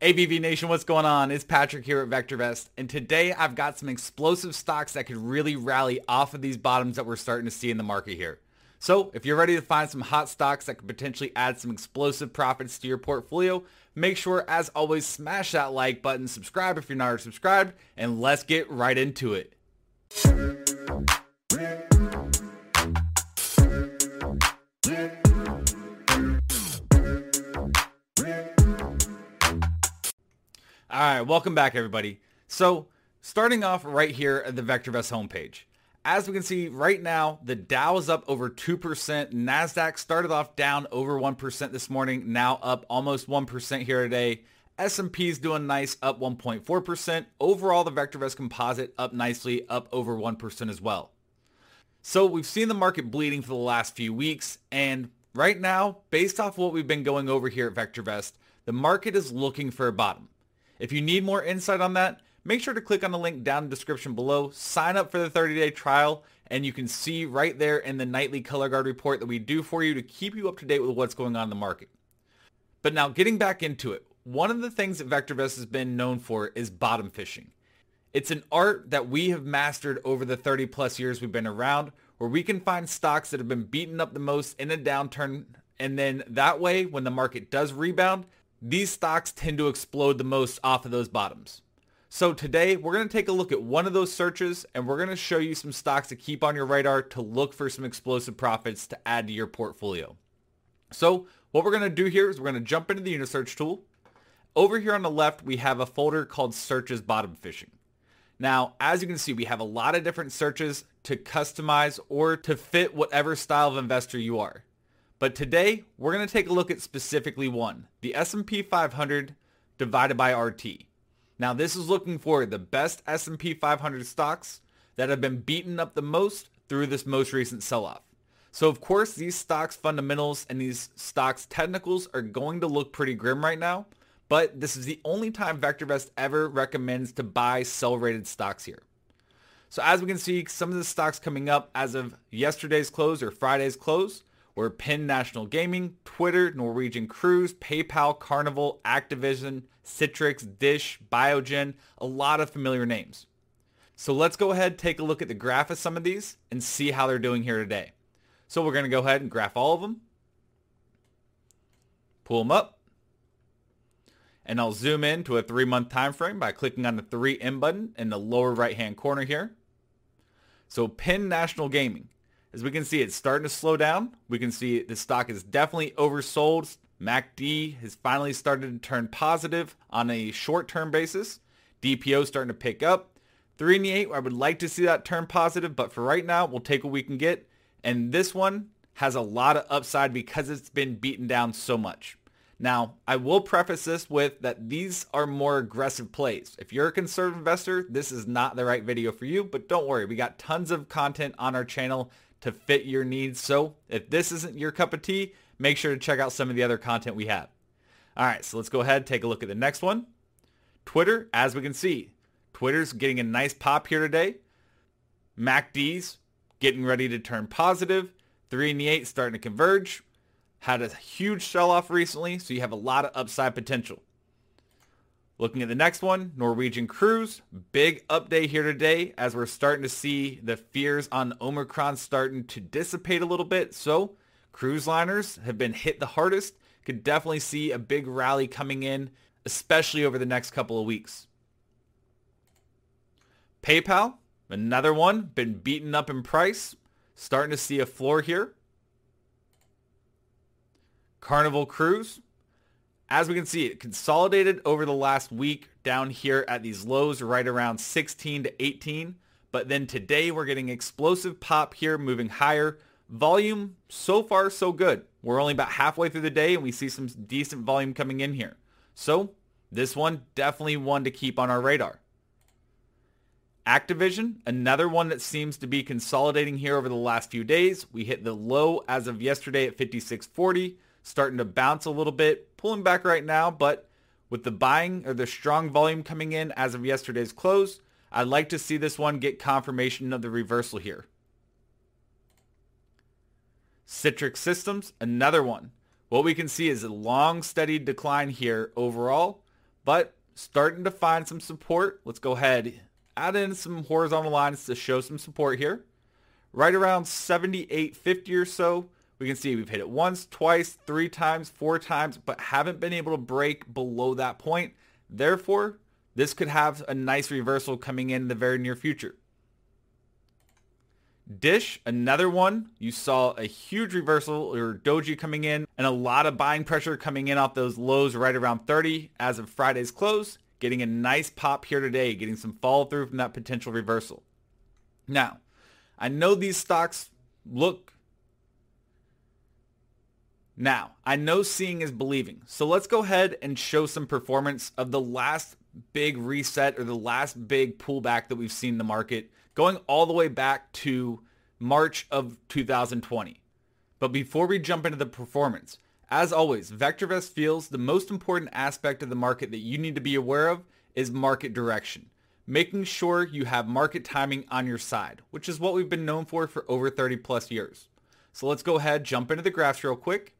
ABV Nation, what's going on? It's Patrick here at VectorVest, and today I've got some explosive stocks that could really rally off of these bottoms that we're starting to see in the market here. So if you're ready to find some hot stocks that could potentially add some explosive profits to your portfolio, make sure, as always, smash that like button, subscribe if you're not already subscribed, and let's get right into it. Right, welcome back everybody. So starting off right here at the VectorVest homepage. As we can see right now, the Dow is up over 2%. NASDAQ started off down over 1% this morning, now up almost 1% here today. S&P is doing nice, up 1.4%. Overall, the VectorVest composite up nicely, up over 1% as well. So we've seen the market bleeding for the last few weeks, and right now, based off what we've been going over here at VectorVest, the market is looking for a bottom. If you need more insight on that, make sure to click on the link down in the description below, sign up for the 30-day trial, and you can see right there in the nightly color guard report that we do for you to keep you up to date with what's going on in the market. But now getting back into it, one of the things that VectorVest has been known for is bottom fishing. It's an art that we have mastered over the 30 plus years we've been around where we can find stocks that have been beaten up the most in a downturn and then that way when the market does rebound, these stocks tend to explode the most off of those bottoms. So today we're going to take a look at one of those searches and we're going to show you some stocks to keep on your radar to look for some explosive profits to add to your portfolio. So what we're going to do here is we're going to jump into the Unisearch tool. Over here on the left, we have a folder called searches bottom fishing. Now, as you can see, we have a lot of different searches to customize or to fit whatever style of investor you are. But today, we're going to take a look at specifically one, the S&P 500 divided by RT. Now, this is looking for the best S&P 500 stocks that have been beaten up the most through this most recent sell-off. So of course, these stocks fundamentals and these stocks technicals are going to look pretty grim right now, but this is the only time VectorVest ever recommends to buy sell rated stocks here. So as we can see, some of the stocks coming up as of yesterday's close or Friday's close were Penn National Gaming, Twitter, Norwegian Cruise, PayPal, Carnival, Activision, Citrix, Dish, Biogen, a lot of familiar names. So let's go ahead, take a look at the graph of some of these and see how they're doing here today. So we're going to go ahead and graph all of them. Pull them up. And I'll zoom in to a three-month time frame by clicking on the 3M button in the lower right-hand corner here. So Penn National Gaming. As we can see, it's starting to slow down. We can see the stock is definitely oversold. MACD has finally started to turn positive on a short-term basis. DPO starting to pick up. 3 and 8, I would like to see that turn positive, but for right now, we'll take what we can get. And this one has a lot of upside because it's been beaten down so much. Now, I will preface this with that these are more aggressive plays. If you're a conservative investor, this is not the right video for you, but don't worry. We got tons of content on our channel to fit your needs. So if this isn't your cup of tea, make sure to check out some of the other content we have. All right, so let's go ahead take a look at the next one. Twitter, as we can see, Twitter's getting a nice pop here today. MACD's getting ready to turn positive. 3 and the 8 starting to converge. Had a huge sell-off recently, so you have a lot of upside potential. Looking at the next one, Norwegian Cruise. Big update here today as we're starting to see the fears on Omicron starting to dissipate a little bit. So cruise liners have been hit the hardest. Could definitely see a big rally coming in, especially over the next couple of weeks. PayPal, another one, been beaten up in price. Starting to see a floor here. Carnival Cruise, as we can see, it consolidated over the last week down here at these lows right around 16 to 18. But then today we're getting explosive pop here moving higher. Volume so far so good. We're only about halfway through the day and we see some decent volume coming in here. So this one definitely one to keep on our radar. Activision, another one that seems to be consolidating here over the last few days. We hit the low as of yesterday at 56.40, starting to bounce a little bit, pulling back right now, but with the buying or the strong volume coming in as of yesterday's close, I'd like to see this one get confirmation of the reversal here. Citrix Systems, another one. What we can see is a long, steady decline here overall, but starting to find some support. Let's go ahead, add in some horizontal lines to show some support here. Right around 78.50 or so, we can see we've hit it once, twice, three times, four times, but haven't been able to break below that point. Therefore, this could have a nice reversal coming in the very near future. Dish, another one. You saw a huge reversal or doji coming in and a lot of buying pressure coming in off those lows right around 30 as of Friday's close. Getting a nice pop here today, getting some follow through from that potential reversal. Now, I know these stocks look now, I know seeing is believing. So let's go ahead and show some performance of the last big reset or the last big pullback that we've seen the market going all the way back to March of 2020. But before we jump into the performance, as always, VectorVest feels the most important aspect of the market that you need to be aware of is market direction. Making sure you have market timing on your side, which is what we've been known for for over 30 plus years. So let's go ahead, jump into the graphs real quick.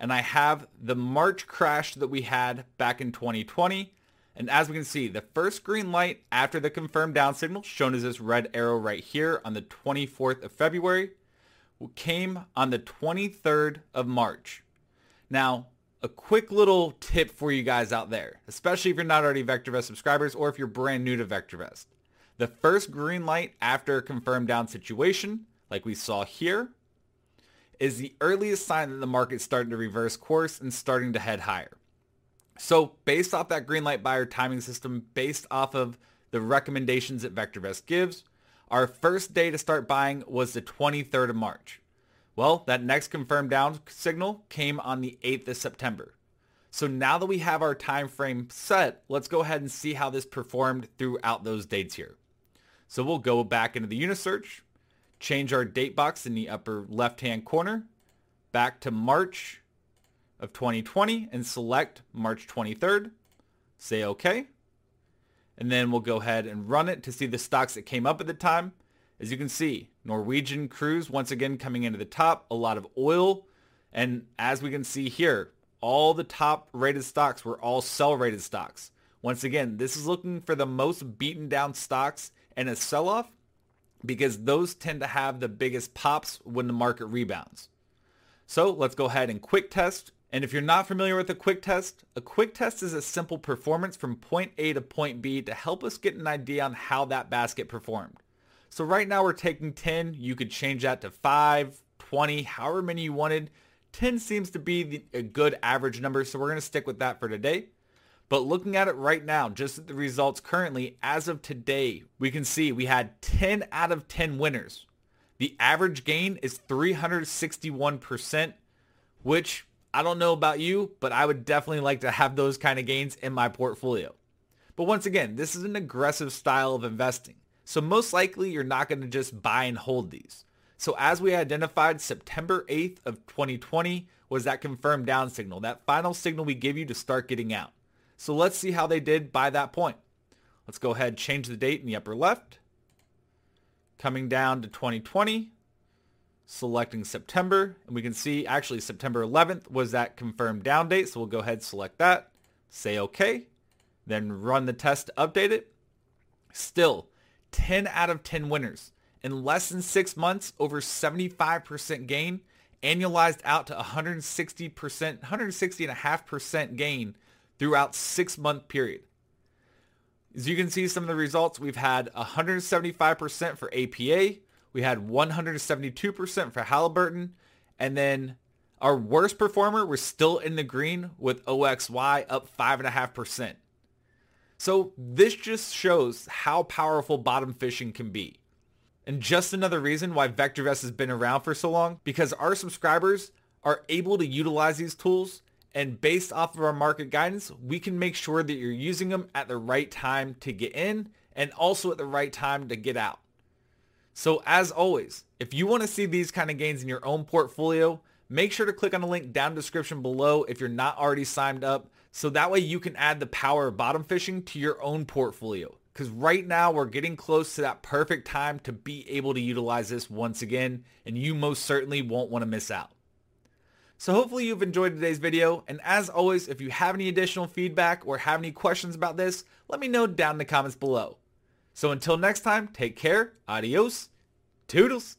And I have the March crash that we had back in 2020 and as we can see, the first green light after the confirmed down signal, shown as this red arrow right here on the 24th of February, came on the 23rd of March. Now, a quick little tip for you guys out there, especially if you're not already VectorVest subscribers or if you're brand new to VectorVest. The first green light after a confirmed down situation, like we saw here, is the earliest sign that the market's starting to reverse course and starting to head higher. So based off that green light buyer timing system, based off of the recommendations that VectorVest gives, our first day to start buying was the 23rd of March. Well, that next confirmed down signal came on the 8th of September. So now that we have our time frame set, let's go ahead and see how this performed throughout those dates here. So we'll go back into the Unisearch, change our date box in the upper left-hand corner, back to March of 2020 and select March 23rd. Say OK. And then we'll go ahead and run it to see the stocks that came up at the time. As you can see, Norwegian Cruise once again coming into the top, a lot of oil. And as we can see here, all the top rated stocks were all sell rated stocks. Once again, this is looking for the most beaten down stocks and a sell-off because those tend to have the biggest pops when the market rebounds. So let's go ahead and quick test and if you're not familiar with a quick test, a quick test is a simple performance from point A to point B to help us get an idea on how that basket performed. So right now we're taking 10. You could change that to 5, 20, however many you wanted. 10 seems to be the, a good average number, so we're going to stick with that for today. But looking at it right now, just at the results currently, as of today, we can see we had 10 out of 10 winners. The average gain is 361%, which I don't know about you, but I would definitely like to have those kind of gains in my portfolio. But once again, this is an aggressive style of investing. So most likely you're not going to just buy and hold these. So as we identified, September 8th of 2020 was that confirmed down signal, that final signal we give you to start getting out. So let's see how they did by that point. Let's go ahead, change the date in the upper left. Coming down to 2020, selecting September. And we can see actually September 11th was that confirmed down date. So we'll go ahead and select that, say OK, then run the test to update it. Still 10 out of 10 winners. In less than six months, over 75% gain, annualized out to 160%, 160.5% gain throughout six month period. As you can see some of the results, we've had 175% for APA, we had 172% for Halliburton. And then our worst performer was still in the green with OXY up 5.5%. So this just shows how powerful bottom fishing can be. And just another reason why VectorVest has been around for so long, because our subscribers are able to utilize these tools and based off of our market guidance, we can make sure that you're using them at the right time to get in and also at the right time to get out. So as always, if you want to see these kind of gains in your own portfolio, make sure to click on the link down description below if you're not already signed up so that way you can add the power of bottom fishing to your own portfolio. Because right now we're getting close to that perfect time to be able to utilize this once again and you most certainly won't want to miss out. So hopefully you've enjoyed today's video and as always if you have any additional feedback or have any questions about this, let me know down in the comments below. So until next time, take care, adios, toodles.